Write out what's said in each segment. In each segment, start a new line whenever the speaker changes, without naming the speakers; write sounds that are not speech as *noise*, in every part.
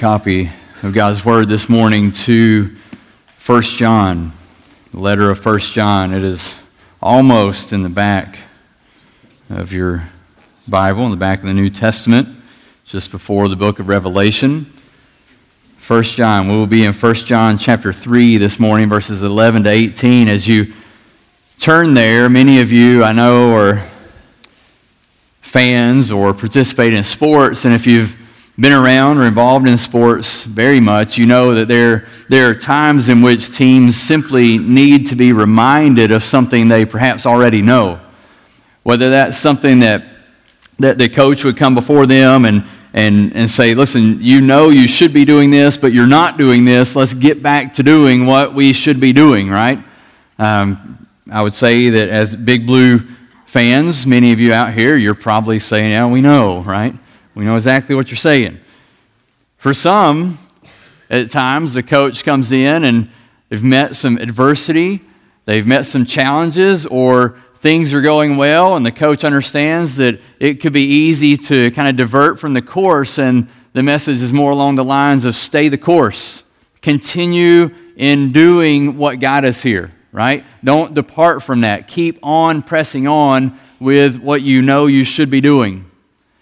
copy of God's Word this morning to 1 John, the letter of 1 John. It is almost in the back of your Bible, in the back of the New Testament, just before the book of Revelation. 1 John. We will be in 1 John chapter 3 this morning, verses 11 to 18. As you turn there, many of you I know are fans or participate in sports, and if you've been around or involved in sports very much, you know that there, there are times in which teams simply need to be reminded of something they perhaps already know. Whether that's something that, that the coach would come before them and, and, and say, listen, you know you should be doing this, but you're not doing this. Let's get back to doing what we should be doing, right? Um, I would say that as Big Blue fans, many of you out here, you're probably saying, yeah, we know, right? We know exactly what you're saying. For some, at times, the coach comes in and they've met some adversity, they've met some challenges, or things are going well, and the coach understands that it could be easy to kind of divert from the course, and the message is more along the lines of stay the course, continue in doing what got us here, right? Don't depart from that. Keep on pressing on with what you know you should be doing.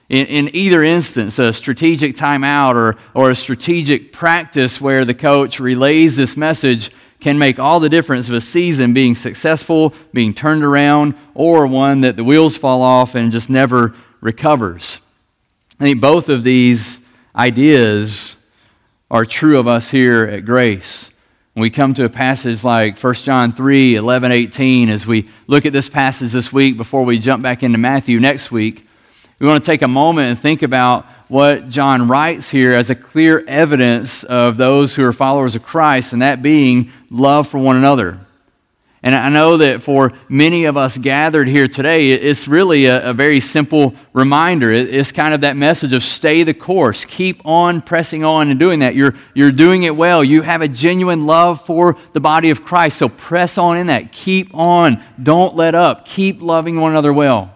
In, in, either instance, a strategic timeout or, or a strategic practice where the coach relays this message can make all the difference of a season being successful, being turned around, or one that the wheels fall off and just never recovers. I think both of these ideas are true of us here at Grace. When we come to a passage like 1 John 3 11, 18, as we look at this passage this week before we jump back into Matthew next week, we want to take a moment and think about what John writes here as a clear evidence of those who are followers of Christ, and that being love for one another. And I know that for many of us gathered here today, it's really a, a very simple reminder. It's kind of that message of stay the course, keep on pressing on and doing that. You're, you're doing it well. You have a genuine love for the body of Christ, so press on in that. Keep on. Don't let up. Keep loving one another well.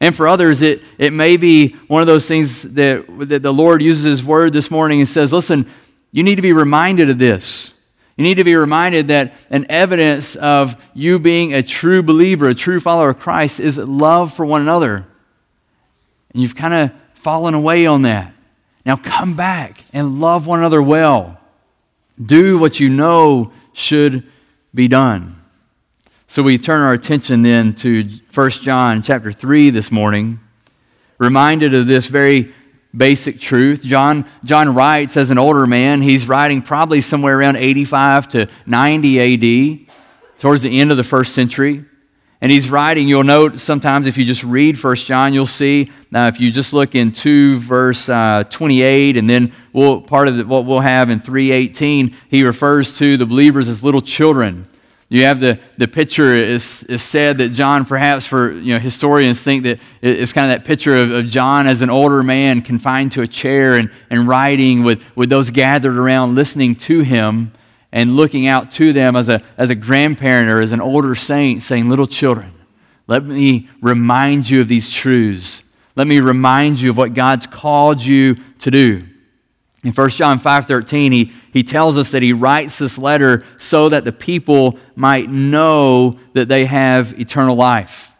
And for others, it, it may be one of those things that, that the Lord uses His word this morning and says, listen, you need to be reminded of this. You need to be reminded that an evidence of you being a true believer, a true follower of Christ, is love for one another. And you've kind of fallen away on that. Now come back and love one another well. Do what you know should be done. So we turn our attention then to 1 John chapter 3 this morning, reminded of this very basic truth. John, John writes as an older man. He's writing probably somewhere around 85 to 90 AD, towards the end of the first century. And he's writing, you'll note sometimes if you just read 1 John, you'll see, now if you just look in 2 verse uh, 28, and then we'll, part of the, what we'll have in 318, he refers to the believers as little children. You have the, the picture, is, is said that John, perhaps for you know, historians think that it's kind of that picture of, of John as an older man confined to a chair and, and writing with, with those gathered around listening to him and looking out to them as a, as a grandparent or as an older saint saying, Little children, let me remind you of these truths. Let me remind you of what God's called you to do. In 1 John 5:13, he, he tells us that he writes this letter so that the people might know that they have eternal life.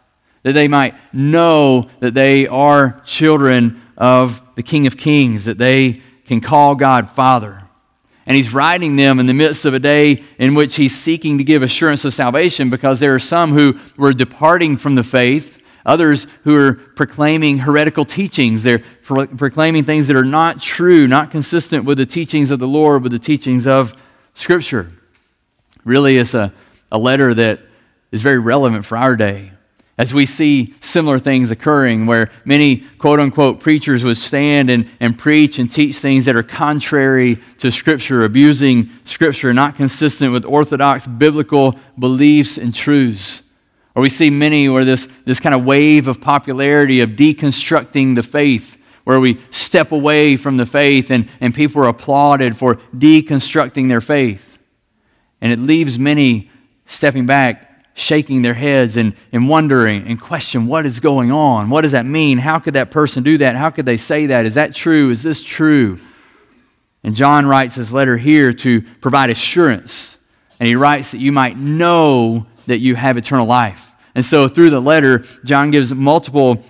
That they might know that they are children of the King of Kings, that they can call God Father. And he's writing them in the midst of a day in which he's seeking to give assurance of salvation because there are some who were departing from the faith Others who are proclaiming heretical teachings. They're pro- proclaiming things that are not true, not consistent with the teachings of the Lord, with the teachings of Scripture. Really, it's a, a letter that is very relevant for our day. As we see similar things occurring, where many quote unquote preachers would stand and, and preach and teach things that are contrary to Scripture, abusing Scripture, not consistent with orthodox biblical beliefs and truths. Or we see many where this, this kind of wave of popularity of deconstructing the faith, where we step away from the faith and, and people are applauded for deconstructing their faith. And it leaves many stepping back, shaking their heads and, and wondering and question what is going on? What does that mean? How could that person do that? How could they say that? Is that true? Is this true? And John writes his letter here to provide assurance. And he writes that you might know that you have eternal life. And so through the letter, John gives multiple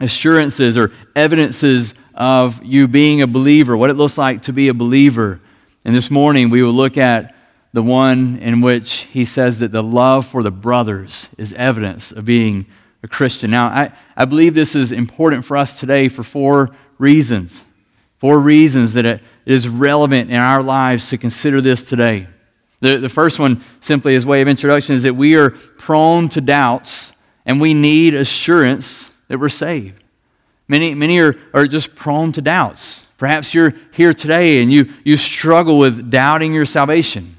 assurances or evidences of you being a believer, what it looks like to be a believer. And this morning we will look at the one in which he says that the love for the brothers is evidence of being a Christian. Now, I, I believe this is important for us today for four reasons. Four reasons that it is relevant in our lives to consider this today. The, the first one, simply as way of introduction, is that we are prone to doubts and we need assurance that we're saved. Many, many are, are just prone to doubts. Perhaps you're here today and you, you struggle with doubting your salvation.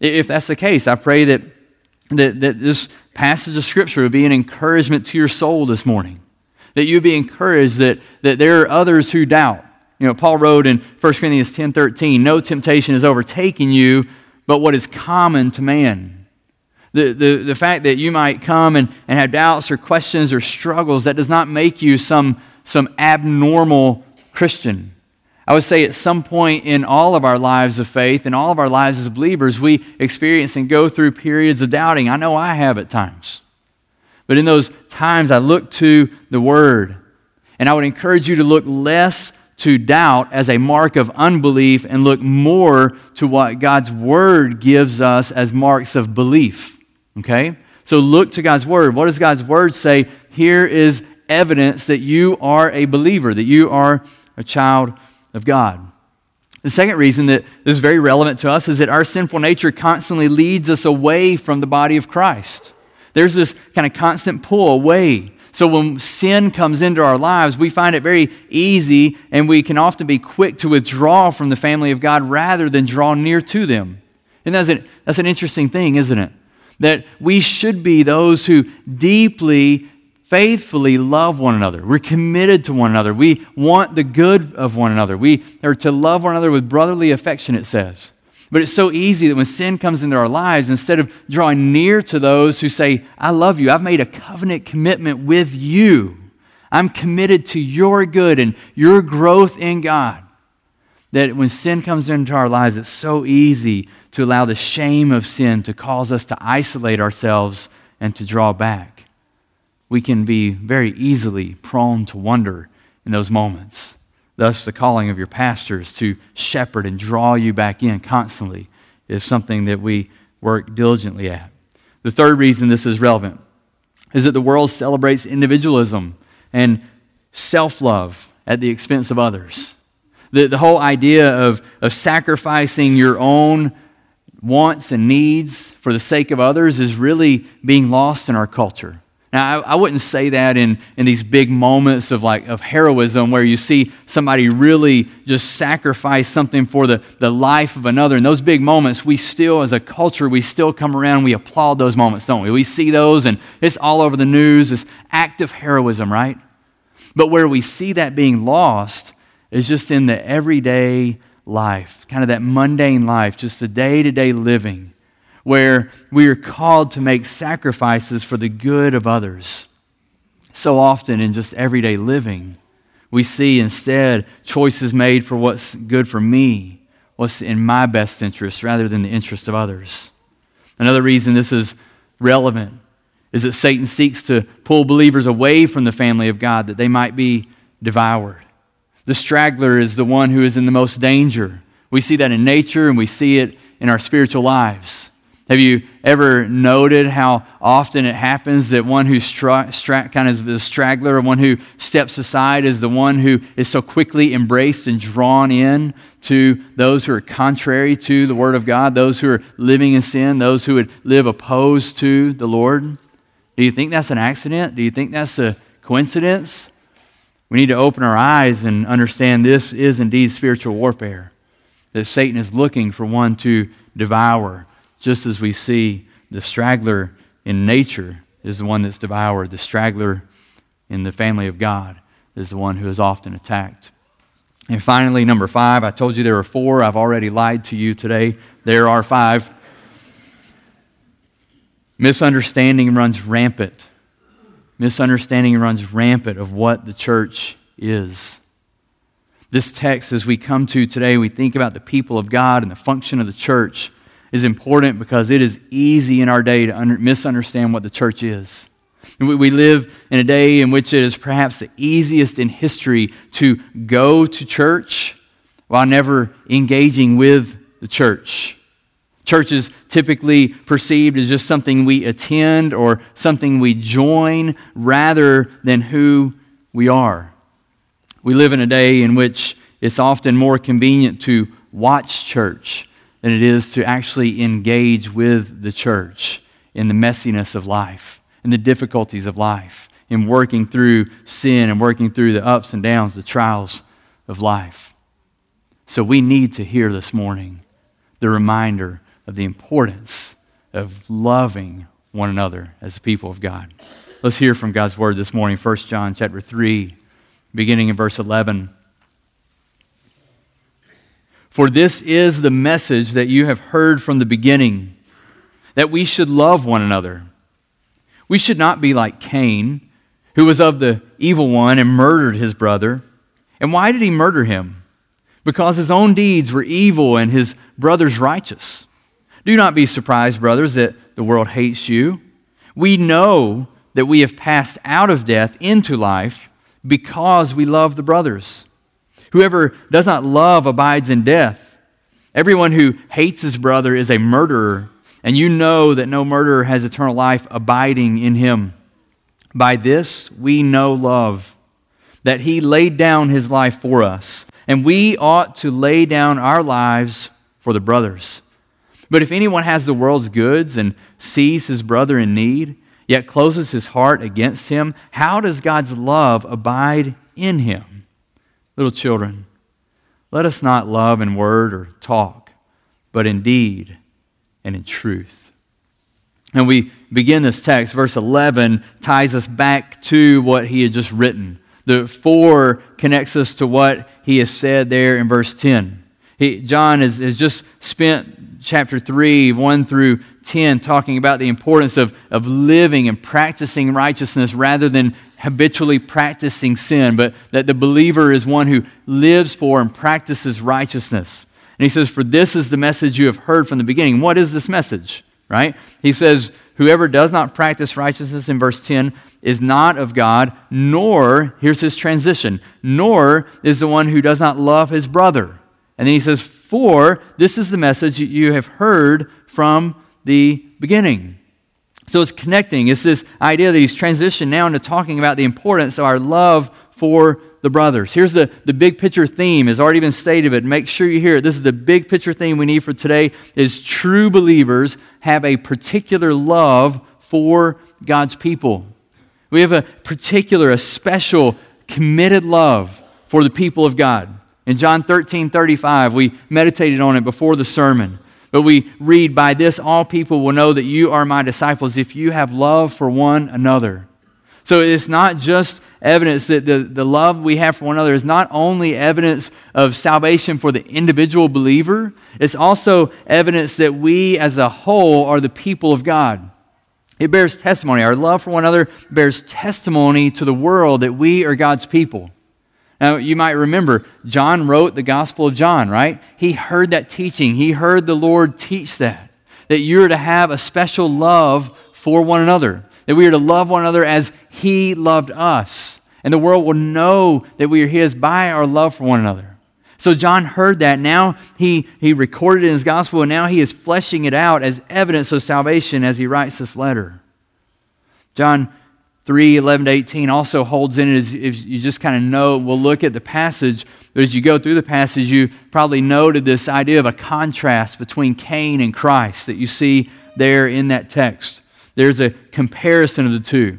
If that's the case, I pray that, that, that this passage of Scripture would be an encouragement to your soul this morning. That you'd be encouraged that, that there are others who doubt. You know, Paul wrote in 1 Corinthians 10 13, no temptation is overtaking you, but what is common to man. The, the, the fact that you might come and, and have doubts or questions or struggles, that does not make you some, some abnormal Christian. I would say at some point in all of our lives of faith, in all of our lives as believers, we experience and go through periods of doubting. I know I have at times. But in those times, I look to the Word. And I would encourage you to look less to doubt as a mark of unbelief and look more to what God's Word gives us as marks of belief. Okay? So look to God's Word. What does God's Word say? Here is evidence that you are a believer, that you are a child of God. The second reason that this is very relevant to us is that our sinful nature constantly leads us away from the body of Christ. There's this kind of constant pull away. So when sin comes into our lives, we find it very easy and we can often be quick to withdraw from the family of God rather than draw near to them. And that's an, that's an interesting thing, isn't it? That we should be those who deeply faithfully love one another. We're committed to one another. We want the good of one another. We are to love one another with brotherly affection, it says. But it's so easy that when sin comes into our lives, instead of drawing near to those who say, I love you, I've made a covenant commitment with you, I'm committed to your good and your growth in God. That when sin comes into our lives, it's so easy to allow the shame of sin to cause us to isolate ourselves and to draw back we can be very easily prone to wonder in those moments. Thus, the calling of your pastors to shepherd and draw you back in constantly is something that we work diligently at. The third reason this is relevant is that the world celebrates individualism and self love at the expense of others. The, the whole idea of, of sacrificing your own wants and needs for the sake of others is really being lost in our culture. Now, I, I, wouldn't say that in, in these big moments of like of heroism where you see somebody really just sacrifice something for the, the life of another. In those big moments, we still, as a culture, we still come around we applaud those moments, don't we? We see those and it's all over the news, this act of heroism, right? But where we see that being lost is just in the everyday life, kind of that mundane life, just the day to day living where we are called to make sacrifices for the good of others. So often in just everyday living, we see instead choices made for what's good for me, what's in my best interest, rather than the interest of others. Another reason this is relevant is that Satan seeks to pull believers away from the family of God that they might be devoured. The straggler is the one who is in the most danger. We see that in nature and we see it in our spiritual lives. Have you ever noted how often it happens that one who's stra- stra- kind of is the straggler, or one who steps aside, is the one who is so quickly embraced and drawn in to those who are contrary to the Word of God, those who are living in sin, those who would live opposed to the Lord? Do you think that's an accident? Do you think that's a coincidence? We need to open our eyes and understand this is indeed spiritual warfare, that Satan is looking for one to devour just as we see the straggler in nature is the one that's devoured, the straggler in the family of God is the one who is often attacked. And finally, number five, I told you there were four. I've already lied to you today. There are five. Misunderstanding runs rampant. Misunderstanding runs rampant of what the church is. This text, as we come to today, we think about the people of God and the function of the church, is important because it is easy in our day to under, misunderstand what the church is. We, we live in a day in which it is perhaps the easiest in history to go to church while never engaging with the church. Church is typically perceived as just something we attend or something we join rather than who we are. We live in a day in which it's often more convenient to watch church than it is to actually engage with the church in the messiness of life, in the difficulties of life, in working through sin and working through the ups and downs, the trials of life. So we need to hear this morning the reminder of the importance of loving one another as the people of God. Let's hear from God's word this morning, 1 John chapter 3, beginning in verse 11. For this is the message that you have heard from the beginning, that we should love one another. We should not be like Cain, who was of the evil one and murdered his brother. And why did he murder him? Because his own deeds were evil and his brother's righteous. Do not be surprised, brothers, that the world hates you. We know that we have passed out of death into life because we love the brothers. Whoever does not love abides in death. Everyone who hates his brother is a murderer, and you know that no murderer has eternal life abiding in him. By this we know love, that he laid down his life for us, and we ought to lay down our lives for the brothers. But if anyone has the world's goods and sees his brother in need, yet closes his heart against him, how does God's love abide in him? Little children, let us not love in word or talk, but in deed and in truth. And we begin this text, verse 11 ties us back to what he had just written. The 4 connects us to what he has said there in verse 10. He, John has, has just spent chapter 3, 1 through 10, talking about the importance of, of living and practicing righteousness rather than habitually practicing sin, but that the believer is one who lives for and practices righteousness. And he says, For this is the message you have heard from the beginning. What is this message? Right? He says, Whoever does not practice righteousness in verse 10 is not of God, nor, here's his transition, nor is the one who does not love his brother. And then he says, For this is the message you have heard from the beginning. So it's connecting. It's this idea that he's transitioned now into talking about the importance of our love for the brothers. Here's the, the big picture theme, has already been stated, but make sure you hear it. This is the big picture theme we need for today is true believers have a particular love for God's people. We have a particular, a special, committed love for the people of God. In John 13 35, we meditated on it before the sermon. But we read, By this all people will know that you are my disciples if you have love for one another. So it's not just evidence that the, the love we have for one another is not only evidence of salvation for the individual believer, it's also evidence that we as a whole are the people of God. It bears testimony. Our love for one another bears testimony to the world that we are God's people. Now, you might remember, John wrote the Gospel of John, right? He heard that teaching. He heard the Lord teach that, that you're to have a special love for one another, that we are to love one another as He loved us. And the world will know that we are His by our love for one another. So John heard that. Now he, he recorded in his gospel, and now he is fleshing it out as evidence of salvation as he writes this letter. John 3 11 to 18 also holds in it as you just kind of know we'll look at the passage but as you go through the passage you probably noted this idea of a contrast between cain and christ that you see there in that text. There's a comparison of the two.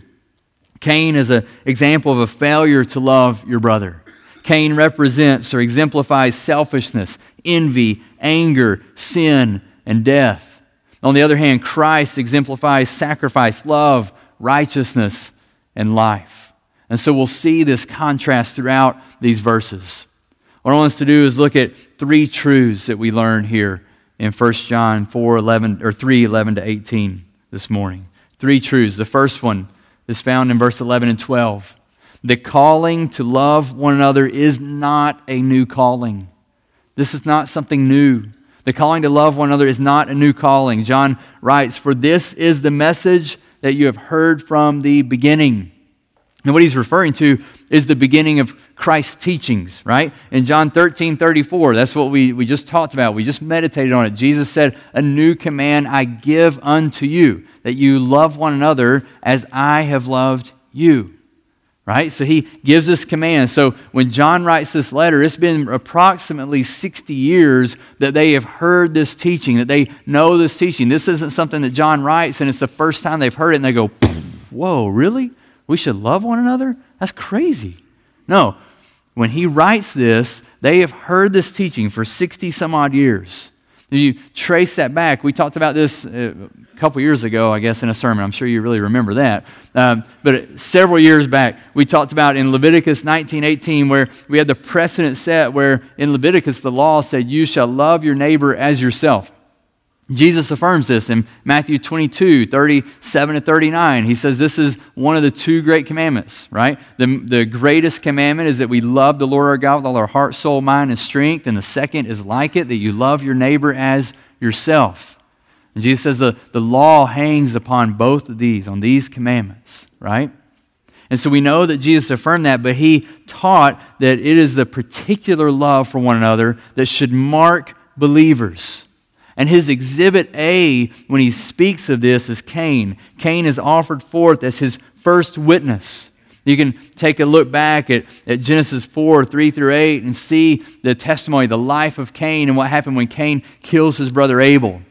Cain is an example of a failure to love your brother. Cain represents or exemplifies selfishness envy anger sin and death. On the other hand christ exemplifies sacrifice love righteousness and life. And so we'll see this contrast throughout these verses. What I want us to do is look at three truths that we learn here in 1 John 4 11, or 3 11 to 18 this morning. Three truths. The first one is found in verse 11 and 12. The calling to love one another is not a new calling. This is not something new. The calling to love one another is not a new calling. John writes, For this is the message that you have heard from the beginning. And what he's referring to is the beginning of Christ's teachings, right? In John 13, 34, that's what we, we just talked about. We just meditated on it. Jesus said, A new command I give unto you, that you love one another as I have loved you. Right? So he gives this command. So when John writes this letter, it's been approximately 60 years that they have heard this teaching, that they know this teaching. This isn't something that John writes and it's the first time they've heard it and they go, Whoa, really? We should love one another? That's crazy. No, when he writes this, they have heard this teaching for 60 some odd years. You trace that back. We talked about this uh, a couple years ago, I guess, in a sermon. I'm sure you really remember that. Um, but several years back, we talked about in Leviticus 19:18, where we had the precedent set where in Leviticus the law said, "You shall love your neighbor as yourself." Jesus affirms this in Matthew 22, 37 to 39. He says this is one of the two great commandments, right? The, the greatest commandment is that we love the Lord our God with all our heart, soul, mind, and strength. And the second is like it, that you love your neighbor as yourself. And Jesus says the, the law hangs upon both of these, on these commandments, right? And so we know that Jesus affirmed that, but he taught that it is the particular love for one another that should mark believers. And his exhibit A, when he speaks of this, is Cain. Cain is offered forth as his first witness. You can take a look back at, at Genesis 4, 3 through 8, and see the testimony, the life of Cain, and what happened when Cain kills his brother Abel.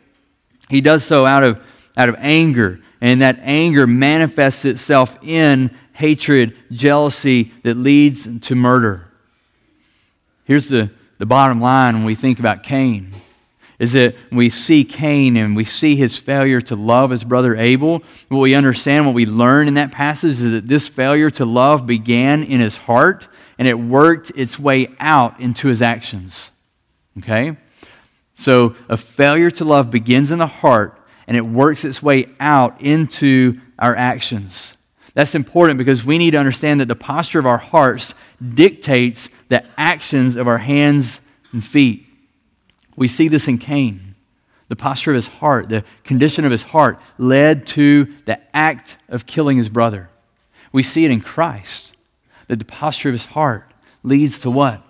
He does so out of, out of anger, and that anger manifests itself in hatred, jealousy that leads to murder. Here's the, the bottom line when we think about Cain is that we see Cain and we see his failure to love his brother Abel. What we understand, what we learn in that passage is that this failure to love began in his heart and it worked its way out into his actions. Okay? So a failure to love begins in the heart and it works its way out into our actions. That's important because we need to understand that the posture of our hearts dictates the actions of our hands and feet. We see this in Cain. The posture of his heart, the condition of his heart, led to the act of killing his brother. We see it in Christ, that the posture of his heart leads to what?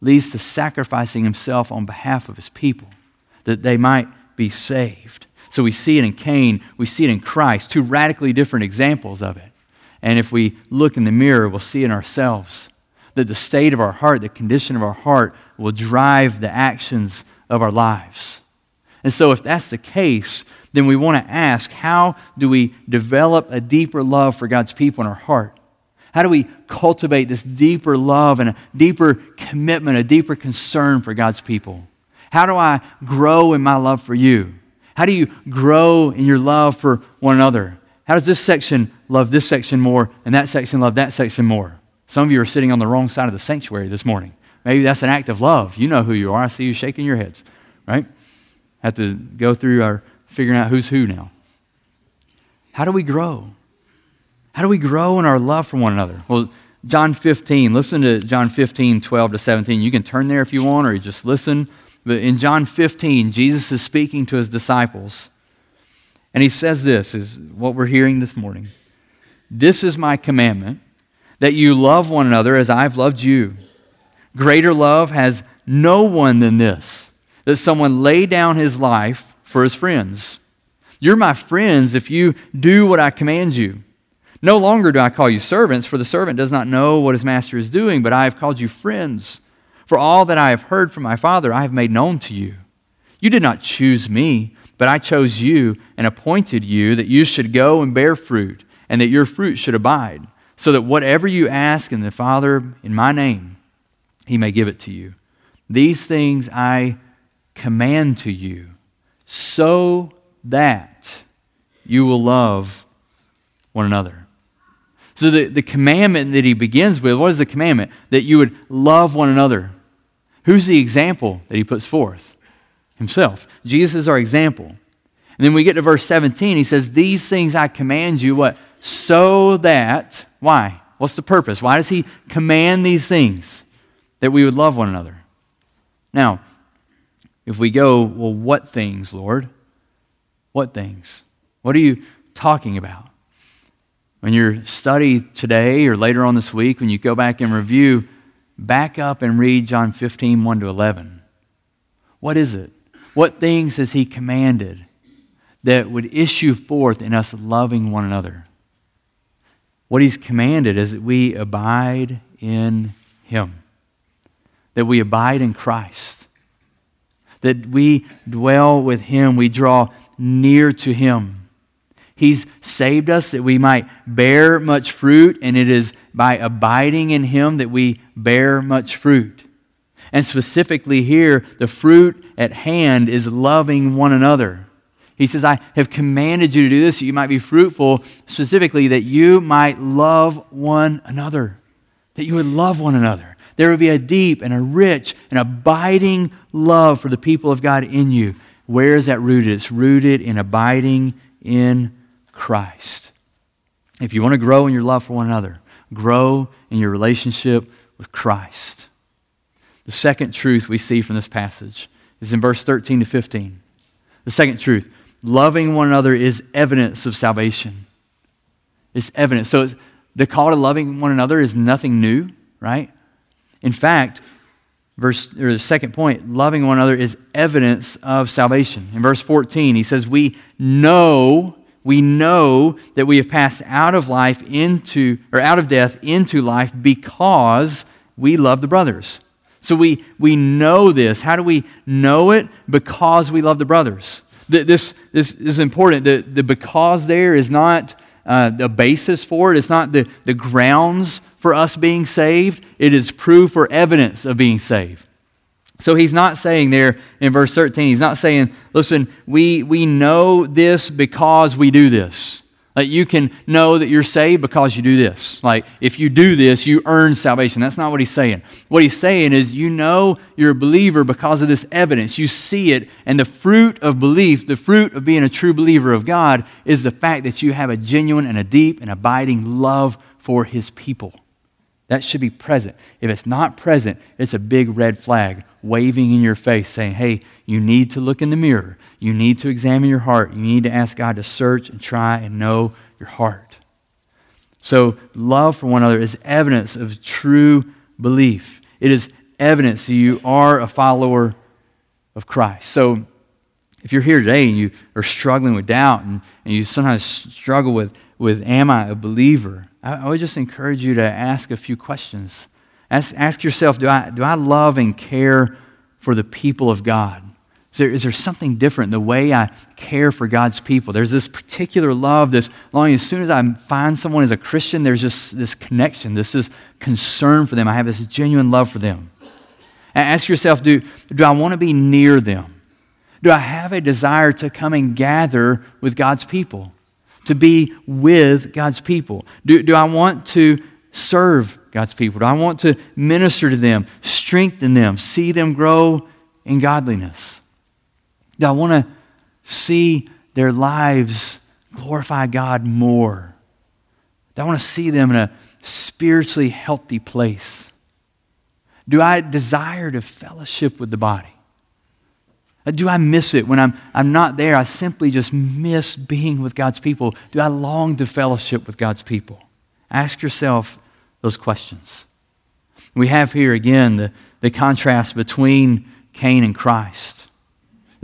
Leads to sacrificing himself on behalf of his people, that they might be saved. So we see it in Cain, we see it in Christ, two radically different examples of it. And if we look in the mirror, we'll see in ourselves that the state of our heart, the condition of our heart, will drive the actions of our lives. And so, if that's the case, then we want to ask how do we develop a deeper love for God's people in our heart? How do we cultivate this deeper love and a deeper commitment, a deeper concern for God's people? How do I grow in my love for you? How do you grow in your love for one another? How does this section love this section more and that section love that section more? Some of you are sitting on the wrong side of the sanctuary this morning. Maybe that's an act of love. You know who you are. I see you shaking your heads, right? Have to go through our figuring out who's who now. How do we grow? How do we grow in our love for one another? Well, John 15, listen to John 15, 12 to 17. You can turn there if you want, or you just listen. But in John 15, Jesus is speaking to his disciples. And he says this is what we're hearing this morning. This is my commandment that you love one another as I've loved you. Greater love has no one than this, that someone lay down his life for his friends. You're my friends if you do what I command you. No longer do I call you servants, for the servant does not know what his master is doing, but I have called you friends. For all that I have heard from my Father, I have made known to you. You did not choose me, but I chose you and appointed you that you should go and bear fruit, and that your fruit should abide so that whatever you ask in the Father in my name, he may give it to you. These things I command to you, so that you will love one another. So, the, the commandment that he begins with, what is the commandment? That you would love one another. Who's the example that he puts forth? Himself. Jesus is our example. And then we get to verse 17. He says, These things I command you, what? So that why? What's the purpose? Why does he command these things? That we would love one another. Now, if we go, well, what things, Lord? What things? What are you talking about? When you study today or later on this week, when you go back and review, back up and read John 15, 1 to 11. What is it? What things has he commanded that would issue forth in us loving one another? What he's commanded is that we abide in him, that we abide in Christ, that we dwell with him, we draw near to him. He's saved us that we might bear much fruit, and it is by abiding in him that we bear much fruit. And specifically here, the fruit at hand is loving one another. He says, I have commanded you to do this so you might be fruitful, specifically that you might love one another. That you would love one another. There would be a deep and a rich and abiding love for the people of God in you. Where is that rooted? It's rooted in abiding in Christ. If you want to grow in your love for one another, grow in your relationship with Christ. The second truth we see from this passage is in verse 13 to 15. The second truth loving one another is evidence of salvation. It's evidence. So the call to loving one another is nothing new, right? In fact, verse or the second point, loving one another is evidence of salvation. In verse 14, he says, We know, we know that we have passed out of life into or out of death into life because we love the brothers. So we, we know this. How do we know it? Because we love the brothers. This, this is important. The, the because there is not uh, basis for it, it's not the, the grounds for us being saved. It is proof or evidence of being saved. So he's not saying there in verse 13, he's not saying, listen, we, we know this because we do this. Like you can know that you're saved because you do this. Like if you do this, you earn salvation. That's not what he's saying. What he's saying is you know you're a believer because of this evidence. You see it, and the fruit of belief, the fruit of being a true believer of God, is the fact that you have a genuine and a deep and abiding love for his people. That should be present. If it's not present, it's a big red flag waving in your face saying, hey, you need to look in the mirror. You need to examine your heart. You need to ask God to search and try and know your heart. So, love for one another is evidence of true belief. It is evidence that you are a follower of Christ. So, if you're here today and you are struggling with doubt and, and you sometimes struggle with, with, am I a believer? I, I would just encourage you to ask a few questions. Ask, ask yourself do I, do I love and care for the people of God? Is there, is there something different in the way I care for God's people? There's this particular love, this longing. As soon as I find someone as a Christian, there's just this connection, this is concern for them. I have this genuine love for them. And ask yourself do, do I want to be near them? Do I have a desire to come and gather with God's people? to be with God's people? Do, do I want to serve God's people? Do I want to minister to them, strengthen them, see them grow in godliness? Do I want to see their lives glorify God more? Do I want to see them in a spiritually healthy place? Do I desire to fellowship with the body? Do I miss it when I'm, I'm not there? I simply just miss being with God's people. Do I long to fellowship with God's people? Ask yourself those questions. We have here again the, the contrast between Cain and Christ.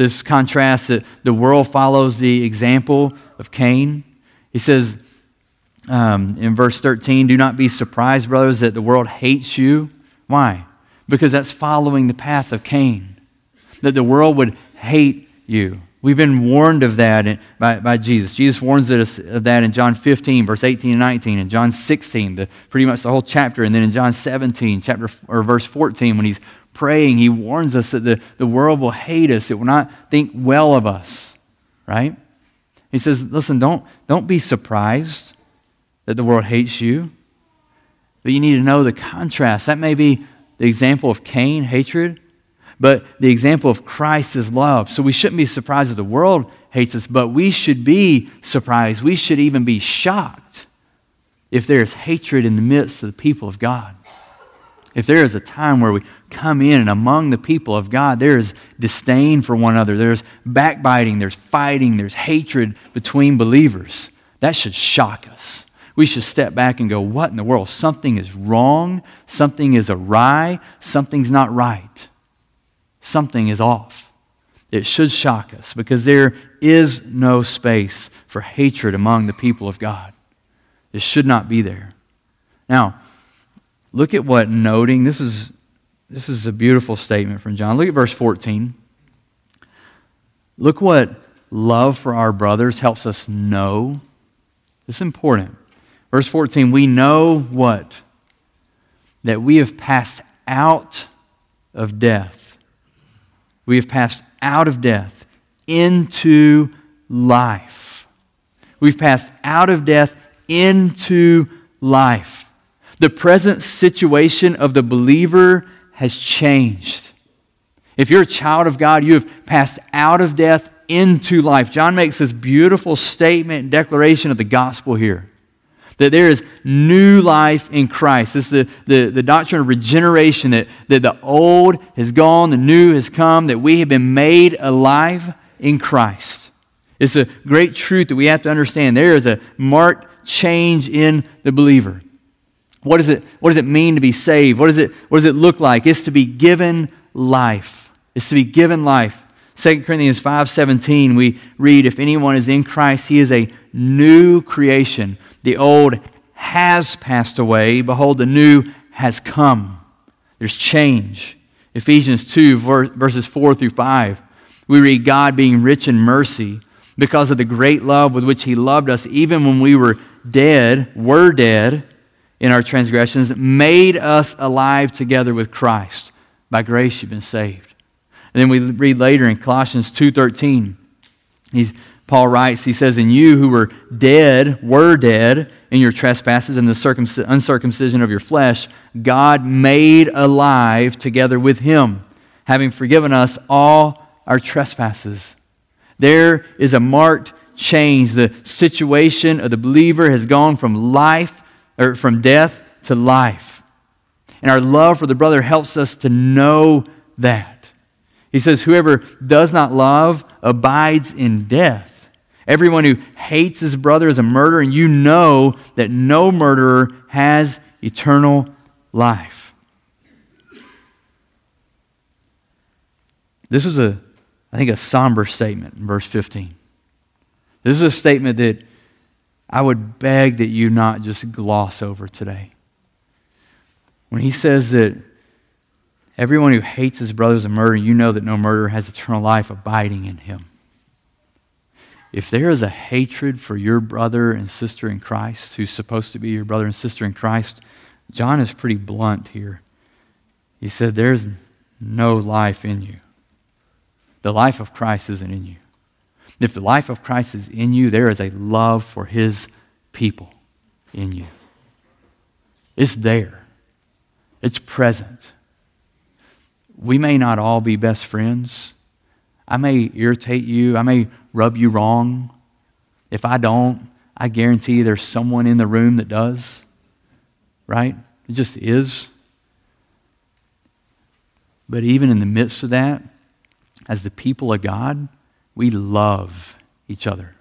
This contrast that the world follows the example of Cain. He says um, in verse 13, Do not be surprised, brothers, that the world hates you. Why? Because that's following the path of Cain that the world would hate you. We've been warned of that by, by Jesus. Jesus warns us of that in John 15, verse 18 and 19, and John 16, the, pretty much the whole chapter, and then in John 17, chapter or verse 14, when he's praying, he warns us that the, the world will hate us. It will not think well of us. Right? He says, listen, don't, don't be surprised that the world hates you. But you need to know the contrast. That may be the example of Cain, hatred, but the example of Christ is love. So we shouldn't be surprised that the world hates us, but we should be surprised. We should even be shocked if there's hatred in the midst of the people of God, if there is a time where we come in and among the people of God, there is disdain for one another, there's backbiting, there's fighting, there's hatred between believers, that should shock us. We should step back and go, What in the world? Something is wrong, something is awry, something's not right, something is off. It should shock us because there is no space for hatred among the people of God. It should not be there. Now, look at what noting, this is, this is a beautiful statement from John. Look at verse 14. Look what love for our brothers helps us know. Is important. Verse 14, we know what? That we have passed out of death. We have passed out of death into life. We've passed out of death into life. The present situation of the believer has changed. If you're a child of God, you have passed out of death into life. John makes this beautiful statement and declaration of the gospel here that there is new life in Christ. This is the, the, the doctrine of regeneration that, that the old has gone, the new has come, that we have been made alive in Christ. It's a great truth that we have to understand. There is a marked change in the believer. What, is it, what does it mean to be saved? What, is it, what does it look like? It's to be given life. It's to be given life. 2 Corinthians 5:17 we read if anyone is in Christ he is a new creation. The old has passed away. Behold, the new has come. There's change. Ephesians 2, verses 4 through 5. We read God being rich in mercy because of the great love with which He loved us, even when we were dead, were dead in our transgressions, made us alive together with Christ. By grace you've been saved. And then we read later in Colossians 2.13, he's Paul writes, he says, And you who were dead, were dead in your trespasses and the uncircumcision of your flesh, God made alive together with him, having forgiven us all our trespasses. There is a marked change. The situation of the believer has gone from life, or from death to life. And our love for the brother helps us to know that. He says, Whoever does not love abides in death. Everyone who hates his brother is a murderer, and you know that no murderer has eternal life. This is a, I think, a somber statement in verse 15. This is a statement that I would beg that you not just gloss over today. When he says that everyone who hates his brother is a murderer, you know that no murderer has eternal life abiding in him if there is a hatred for your brother and sister in Christ, who's supposed to be your brother and sister in Christ, John is pretty blunt here. He said, There's no life in you. The life of Christ isn't in you. If the life of Christ is in you, there is a love for his people in you. It's there, it's present. We may not all be best friends. I may irritate you. I may rub you wrong. If I don't, I guarantee there's someone in the room that does. Right? It just is. But even in the midst of that, as the people of God, we love each other.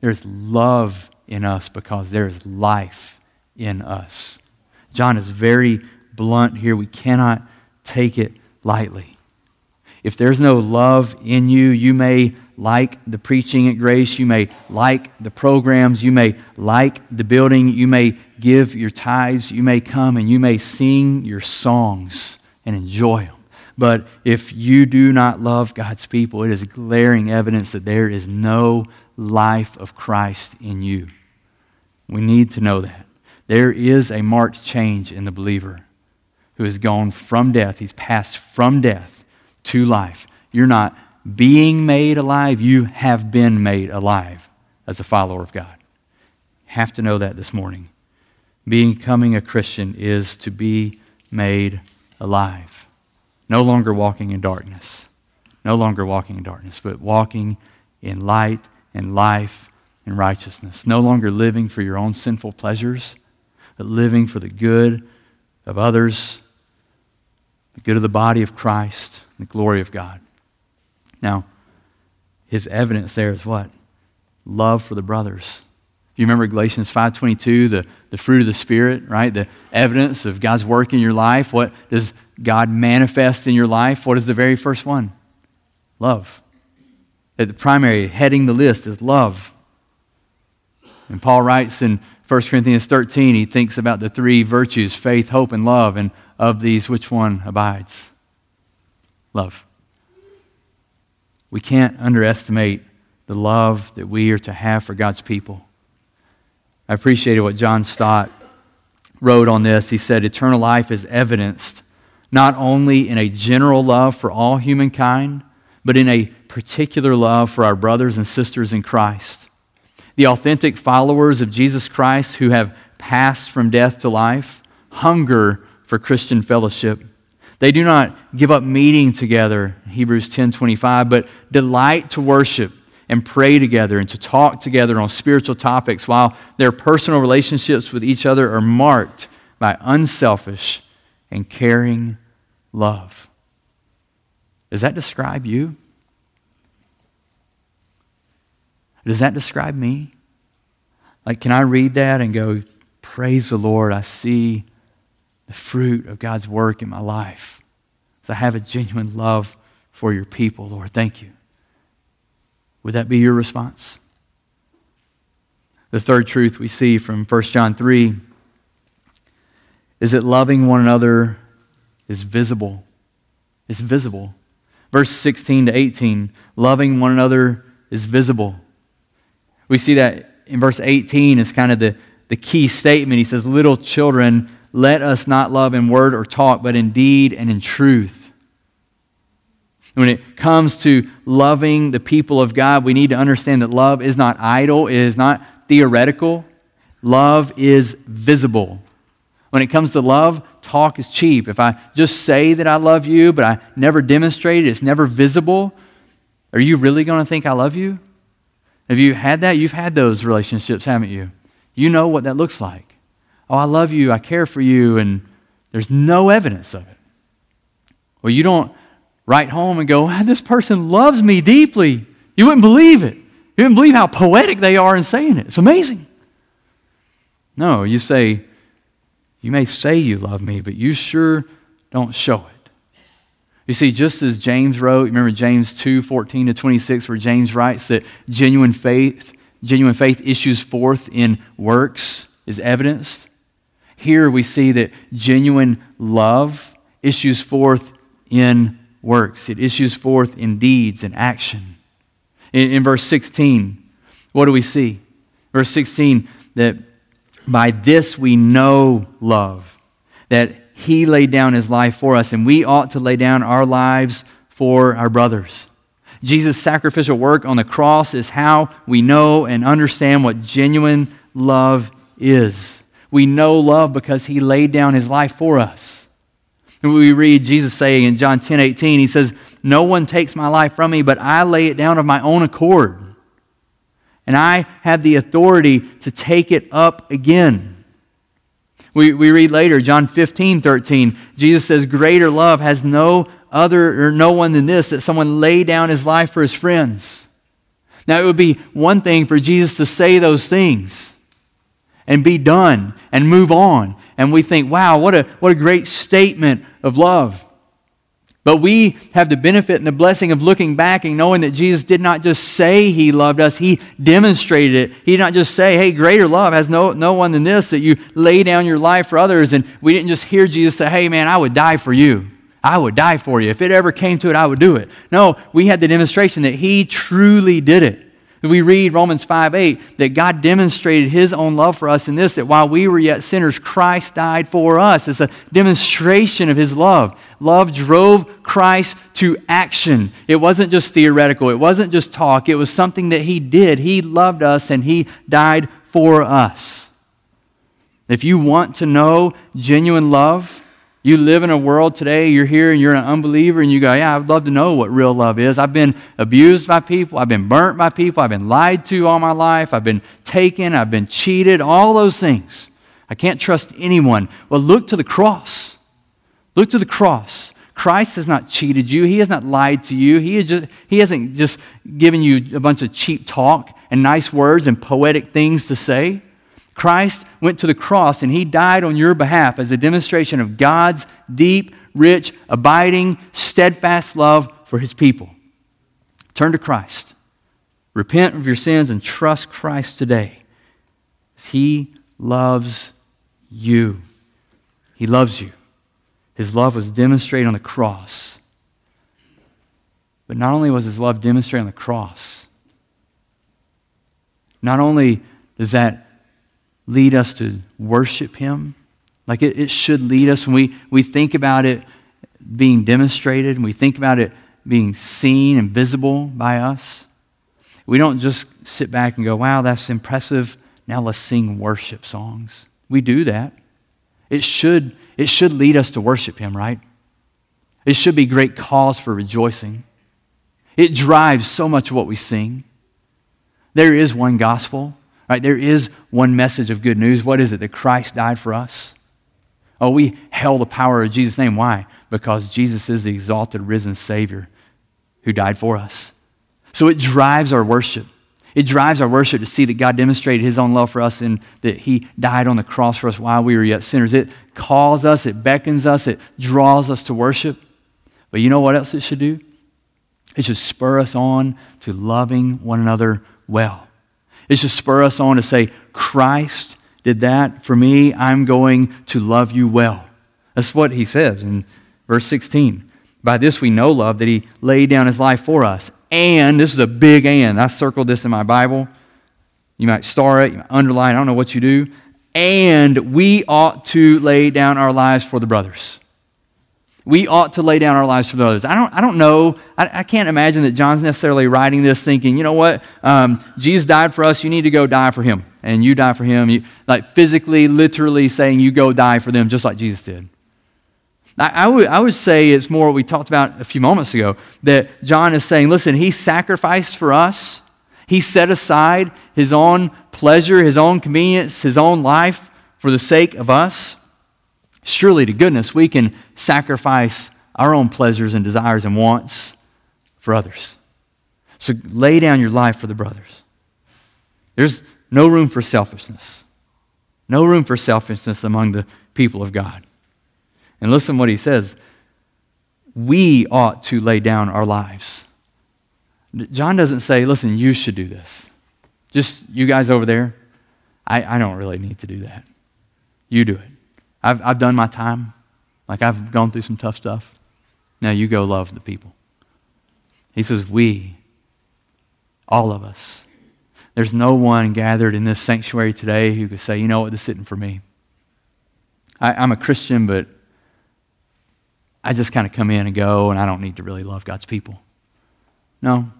There's love in us because there's life in us. John is very blunt here. We cannot take it lightly. If there's no love in you, you may like the preaching at Grace, you may like the programs, you may like the building, you may give your tithes, you may come and you may sing your songs and enjoy them. But if you do not love God's people, it is glaring evidence that there is no life of Christ in you. We need to know that. There is a marked change in the believer who has gone from death, he's passed from death to life. You're not being made alive, you have been made alive as a follower of God. Have to know that this morning. Becoming a Christian is to be made alive. No longer walking in darkness. No longer walking in darkness, but walking in light and life and righteousness. No longer living for your own sinful pleasures, but living for the good of others, the good of the body of Christ, the glory of God. Now, his evidence there is what? Love for the brothers. You remember Galatians 5.22, the, the fruit of the Spirit, right? The evidence of God's work in your life. What does God manifest in your life? What is the very first one? Love. At the primary, heading the list is love. And Paul writes in 1 Corinthians 13, he thinks about the three virtues faith, hope, and love. And of these, which one abides? Love. We can't underestimate the love that we are to have for God's people. I appreciated what John Stott wrote on this. He said, Eternal life is evidenced not only in a general love for all humankind, but in a particular love for our brothers and sisters in Christ. The authentic followers of Jesus Christ who have passed from death to life hunger for Christian fellowship. They do not give up meeting together, Hebrews 10:25, but delight to worship and pray together and to talk together on spiritual topics while their personal relationships with each other are marked by unselfish and caring love. Does that describe you? Does that describe me? Like, can I read that and go, Praise the Lord, I see the fruit of God's work in my life. I have a genuine love for your people, Lord. Thank you. Would that be your response? The third truth we see from 1 John 3 is that loving one another is visible. It's visible. Verse 16 to 18, loving one another is visible. We see that in verse 18 is kind of the, the key statement. He says, Little children, let us not love in word or talk, but in deed and in truth. When it comes to loving the people of God, we need to understand that love is not idle, it is not theoretical. Love is visible. When it comes to love, talk is cheap. If I just say that I love you, but I never demonstrate it, it's never visible, are you really going to think I love you? Have you had that? You've had those relationships, haven't you? You know what that looks like. Oh, I love you, I care for you, and there's no evidence of it. Well, you don't write home and go, this person loves me deeply. You wouldn't believe it. You wouldn't believe how poetic they are in saying it. It's amazing. No, you say, you may say you love me, but you sure don't show it. You see, just as James wrote, remember James 2 14 to 26, where James writes that genuine faith, genuine faith issues forth in works, is evidenced. Here we see that genuine love issues forth in works, it issues forth in deeds and action. In, in verse 16, what do we see? Verse 16, that by this we know love, that he laid down his life for us, and we ought to lay down our lives for our brothers. Jesus' sacrificial work on the cross is how we know and understand what genuine love is. We know love because he laid down his life for us. And We read Jesus saying in John 10 18, he says, No one takes my life from me, but I lay it down of my own accord. And I have the authority to take it up again. We, we read later, John 15 13, Jesus says, Greater love has no other or no one than this, that someone lay down his life for his friends. Now, it would be one thing for Jesus to say those things and be done and move on. And we think, wow, what a, what a great statement of love. But we have the benefit and the blessing of looking back and knowing that Jesus did not just say he loved us, he demonstrated it. He did not just say, hey, greater love has no, no one than this, that you lay down your life for others. And we didn't just hear Jesus say, hey, man, I would die for you. I would die for you. If it ever came to it, I would do it. No, we had the demonstration that he truly did it. We read Romans 5 8 that God demonstrated his own love for us in this, that while we were yet sinners, Christ died for us. It's a demonstration of his love. Love drove Christ to action. It wasn't just theoretical, it wasn't just talk, it was something that he did. He loved us and he died for us. If you want to know genuine love, you live in a world today, you're here and you're an unbeliever, and you go, Yeah, I'd love to know what real love is. I've been abused by people, I've been burnt by people, I've been lied to all my life, I've been taken, I've been cheated, all those things. I can't trust anyone. Well, look to the cross. Look to the cross. Christ has not cheated you. He has not lied to you. He, just, he hasn't just given you a bunch of cheap talk and nice words and poetic things to say. Christ went to the cross and he died on your behalf as a demonstration of God's deep, rich, abiding, steadfast love for his people. Turn to Christ. Repent of your sins and trust Christ today. He loves you. He loves you. His love was demonstrated on the cross. But not only was his love demonstrated on the cross, not only does that lead us to worship him, like it, it should lead us when we, we think about it being demonstrated and we think about it being seen and visible by us. We don't just sit back and go, wow, that's impressive. Now let's sing worship songs. We do that. It should, it should lead us to worship Him, right? It should be great cause for rejoicing. It drives so much of what we sing. There is one gospel, right? There is one message of good news. What is it? That Christ died for us. Oh, we hail the power of Jesus' name. Why? Because Jesus is the exalted, risen Savior who died for us. So it drives our worship. It drives our worship to see that God demonstrated his own love for us and that he died on the cross for us while we were yet sinners. It calls us, it beckons us, it draws us to worship. But you know what else it should do? It should spur us on to loving one another well. It to spur us on to say, Christ did that for me. I'm going to love you well. That's what he says in verse 16. By this we know love, that he laid down his life for us and, this is a big and. I circled this in my Bible. You might star it, you might underline, I don't know what you do. And we ought to lay down our lives for the brothers. We ought to lay down our lives for others. I don't, I don't know. I, I can't imagine that John's necessarily writing this thinking, you know what? Um, Jesus died for us. You need to go die for him. And you die for him. You, like physically, literally saying you go die for them just like Jesus did. I, would, I would say it's more what we talked about a few moments ago that John is saying, listen, he sacrificed for us. He set aside his own pleasure, his own convenience, his own life for the sake of us. Surely, to goodness, we can sacrifice our own pleasures and desires and wants for others. So lay down your life for the brothers. There's no room for selfishness. No room for selfishness among the people of God. And listen what he says. We ought to lay down our lives. John doesn't say, listen, you should do this. Just you guys over there, I, I don't really need to do that. You do it. I've, I've done my time. Like I've gone through some tough stuff. Now you go love the people. He says, we, all of us. There's no one gathered in this sanctuary today who could say, you know what, this isn't for me. I, I'm a Christian, but I just kind of come in and go, and I don't need to really love God's people. No.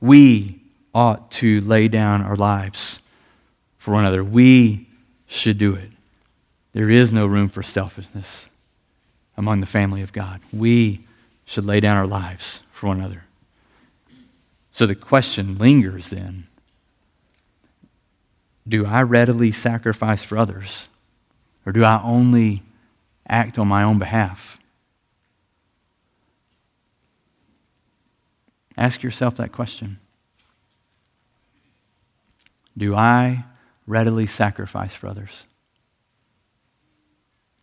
We ought to lay down our lives for one another. We should do it. There is no room for selfishness among the family of God. We should lay down our lives for one another. So the question lingers then do I readily sacrifice for others, or do I only act on my own behalf? Ask yourself that question Do I readily sacrifice for others?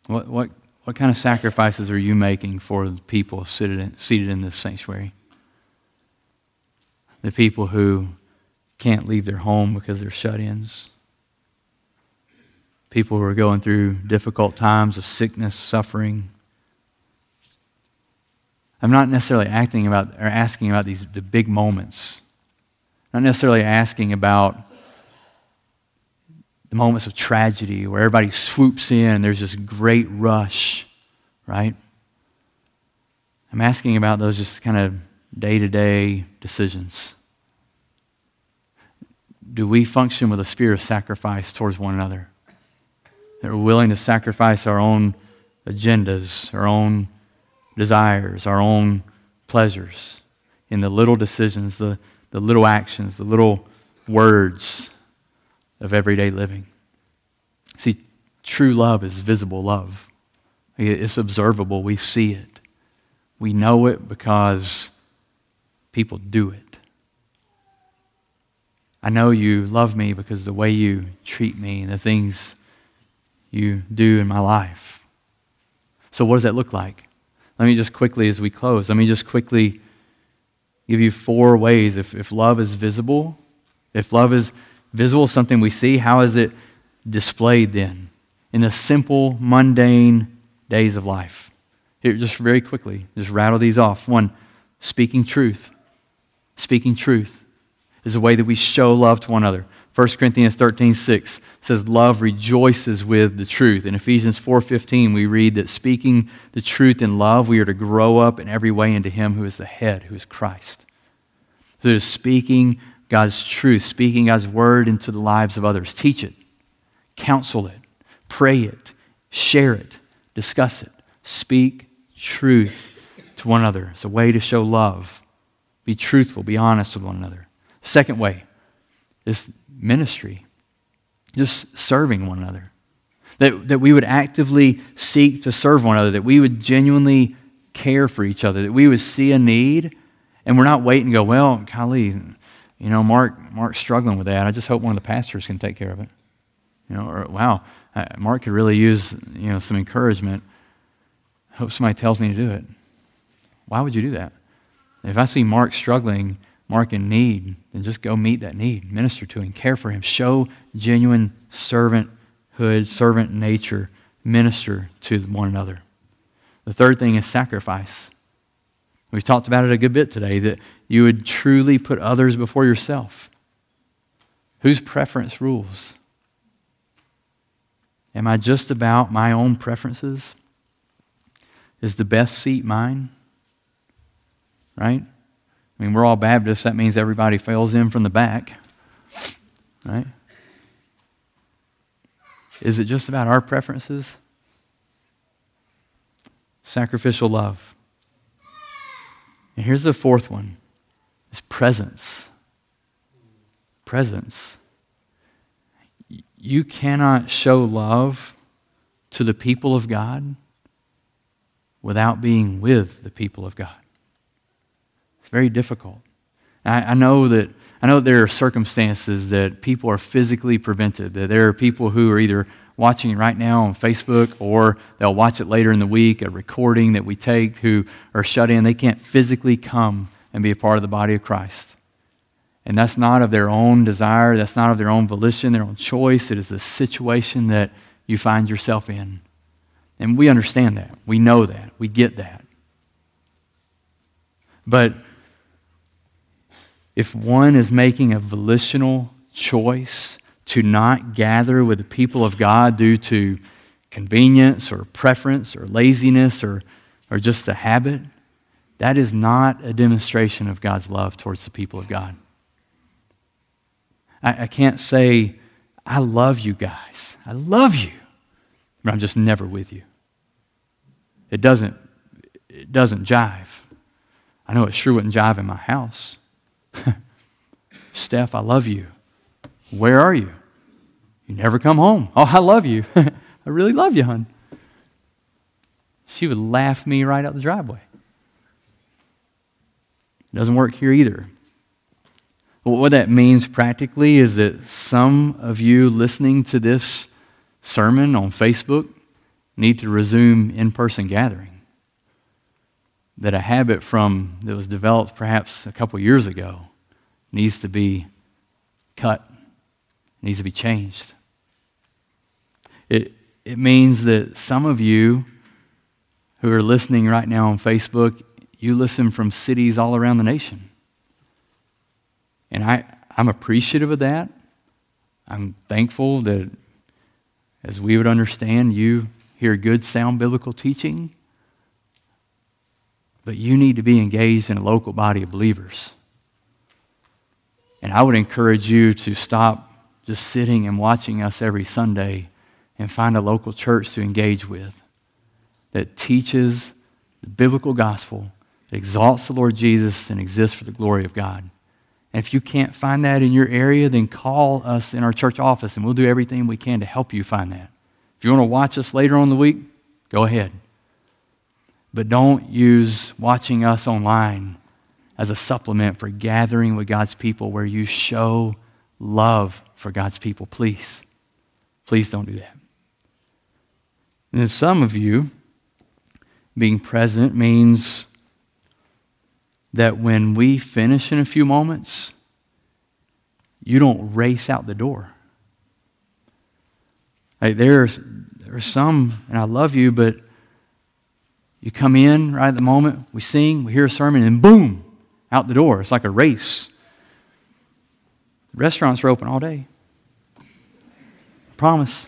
What, what, what kind of sacrifices are you making for the people seated in, seated in this sanctuary? The people who can't leave their home because they're shut ins. People who are going through difficult times of sickness, suffering, I'm not necessarily acting about or asking about these the big moments. Not necessarily asking about the moments of tragedy where everybody swoops in there's this great rush, right? I'm asking about those just kind of day to day decisions. Do we function with a spirit of sacrifice towards one another? That we're willing to sacrifice our own agendas, our own desires, our own pleasures, in the little decisions, the, the little actions, the little words of everyday living. See, True love is visible love, it's observable. We see it. We know it because people do it. I know you love me because the way you treat me and the things you do in my life. So, what does that look like? Let me just quickly, as we close, let me just quickly give you four ways. If, if love is visible, if love is visible, something we see, how is it displayed then? In the simple, mundane days of life. Here, just very quickly, just rattle these off. One, speaking truth. Speaking truth is a way that we show love to one another. 1 Corinthians 13, 6 says, Love rejoices with the truth. In Ephesians 4.15, we read that speaking the truth in love, we are to grow up in every way into Him who is the head, who is Christ. So it is speaking God's truth, speaking God's word into the lives of others. Teach it, counsel it, pray it, share it, discuss it. Speak truth to one another. It's a way to show love. Be truthful, be honest with one another. Second way is ministry, just serving one another. That, that we would actively seek to serve one another, that we would genuinely care for each other, that we would see a need and we're not waiting to go, well, golly, you know, Mark, Mark's struggling with that. I just hope one of the pastors can take care of it. You know, or wow, uh, Mark could really use, you know, some encouragement. I hope somebody tells me to do it. Why would you do that? If I see Mark struggling Mark in need, then just go meet that need, minister to him, care for him, show genuine servanthood, servant nature, minister to one another. The third thing is sacrifice. We've talked about it a good bit today that you would truly put others before yourself. Whose preference rules? Am I just about my own preferences? Is the best seat mine? Right? I mean, we're all Baptists. That means everybody fails in from the back. Right? Is it just about our preferences? Sacrificial love. And here's the fourth one is presence. Presence. You cannot show love to the people of God without being with the people of God. It's very difficult. I, I know that I know there are circumstances that people are physically prevented. That there are people who are either watching right now on Facebook or they'll watch it later in the week, a recording that we take, who are shut in. They can't physically come and be a part of the body of Christ. And that's not of their own desire, that's not of their own volition, their own choice. It is the situation that you find yourself in. And we understand that. We know that. We get that. But if one is making a volitional choice to not gather with the people of God due to convenience or preference or laziness or, or just a habit, that is not a demonstration of God's love towards the people of God. I, I can't say, I love you guys. I love you, but I'm just never with you. It doesn't, it doesn't jive. I know it sure wouldn't jive in my house. *laughs* Steph, I love you. Where are you? You never come home. Oh, I love you. *laughs* I really love you, hon. She would laugh me right out the driveway. It doesn't work here either. what that means practically is that some of you listening to this sermon on Facebook need to resume in person gathering. That a habit from that was developed perhaps a couple years ago needs to be cut, needs to be changed. It, it means that some of you who are listening right now on Facebook, you listen from cities all around the nation. And I, I'm appreciative of that. I'm thankful that as we would understand, you hear good, sound biblical teaching. But you need to be engaged in a local body of believers. And I would encourage you to stop just sitting and watching us every Sunday and find a local church to engage with that teaches the biblical gospel, that exalts the Lord Jesus and exists for the glory of God. And if you can't find that in your area, then call us in our church office and we'll do everything we can to help you find that. If you want to watch us later on the week, go ahead. But don't use watching us online as a supplement for gathering with God's people where you show love for God's people. Please. Please don't do that. And then some of you, being present means that when we finish in a few moments, you don't race out the door. Like there's, there's some, and I love you, but you come in right at the moment, we sing, we hear a sermon, and boom, out the door. It's like a race. Restaurants are open all day. I promise.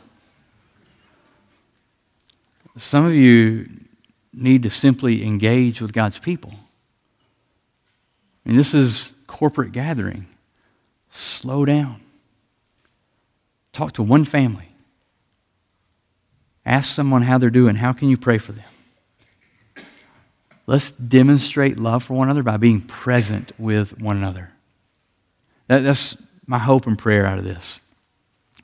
Some of you need to simply engage with God's people. And this is corporate gathering. Slow down. Talk to one family. Ask someone how they're doing. How can you pray for them? Let's demonstrate love for one another by being present with one another. That, that's my hope and prayer out of this.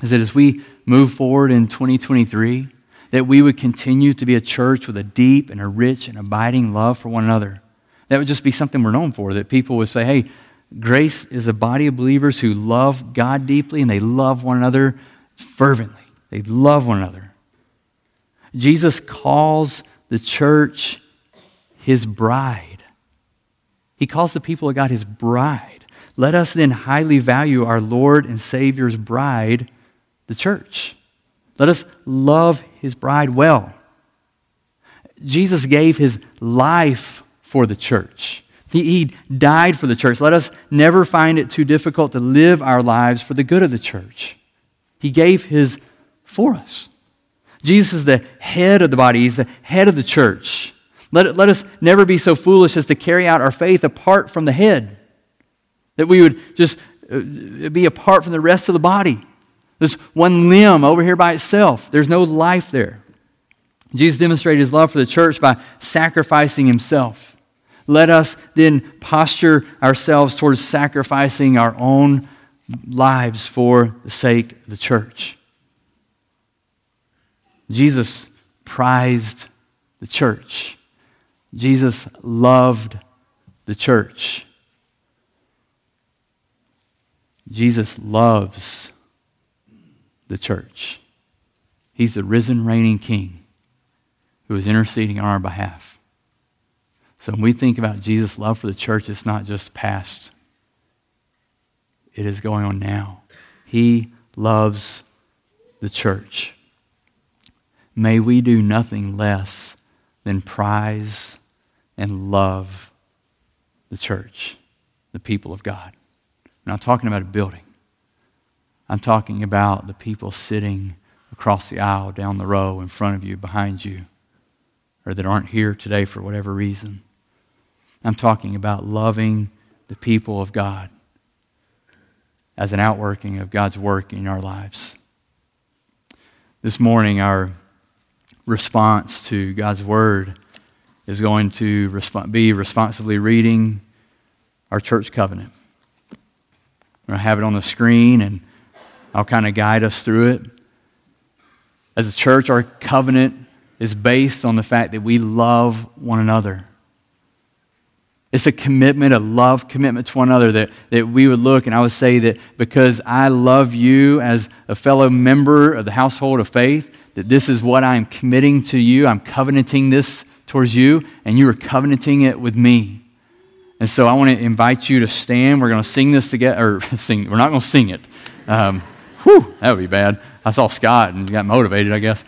Is that as we move forward in 2023, that we would continue to be a church with a deep and a rich and abiding love for one another. That would just be something we're known for, that people would say, hey, Grace is a body of believers who love God deeply and they love one another fervently. They love one another. Jesus calls the church his bride. He calls the people of God his bride. Let us then highly value our Lord and Savior's bride, the church. Let us love his bride well. Jesus gave his life for the church. He, died for the church. Let us never find it too difficult to live our lives for the good of the church. He gave his for us. Jesus is the head of the body, he's the head of the church. Let, let us never be so foolish as to carry out our faith apart from the head, that we would just uh, be apart from the rest of the body. There's one limb over here by itself, there's no life there. Jesus demonstrated his love for the church by sacrificing himself. Let us then posture ourselves towards sacrificing our own lives for the sake of the church. Jesus prized the church. Jesus loved the church. Jesus loves the church. He's the risen, reigning King who is interceding on our behalf. So when we think about Jesus' love for the church, it's not just past, it is going on now. He loves the church. May we do nothing less than prize and love the church, the people of God. I'm not talking about a building. I'm talking about the people sitting across the aisle, down the row, in front of you, behind you, or that aren't here today for whatever reason. I'm talking about loving the people of God as an outworking of God's work in our lives. This morning, our response to God's Word is going to be responsibly reading our church covenant. To have it on the screen and I'll kind of guide us through it. As a church, our covenant is based on the fact that we love one another. It's a commitment, a love commitment to one another that, that we would look, and I would say that because I love you as a fellow member of the household of faith, that this is what I'm committing to you. I'm covenanting this towards you, and you are covenanting it with me. And so I want to invite you to stand. We're going to sing this together, or *laughs* sing, we're not going to sing it. Um, whew, that would be bad. I saw Scott and got motivated, I guess.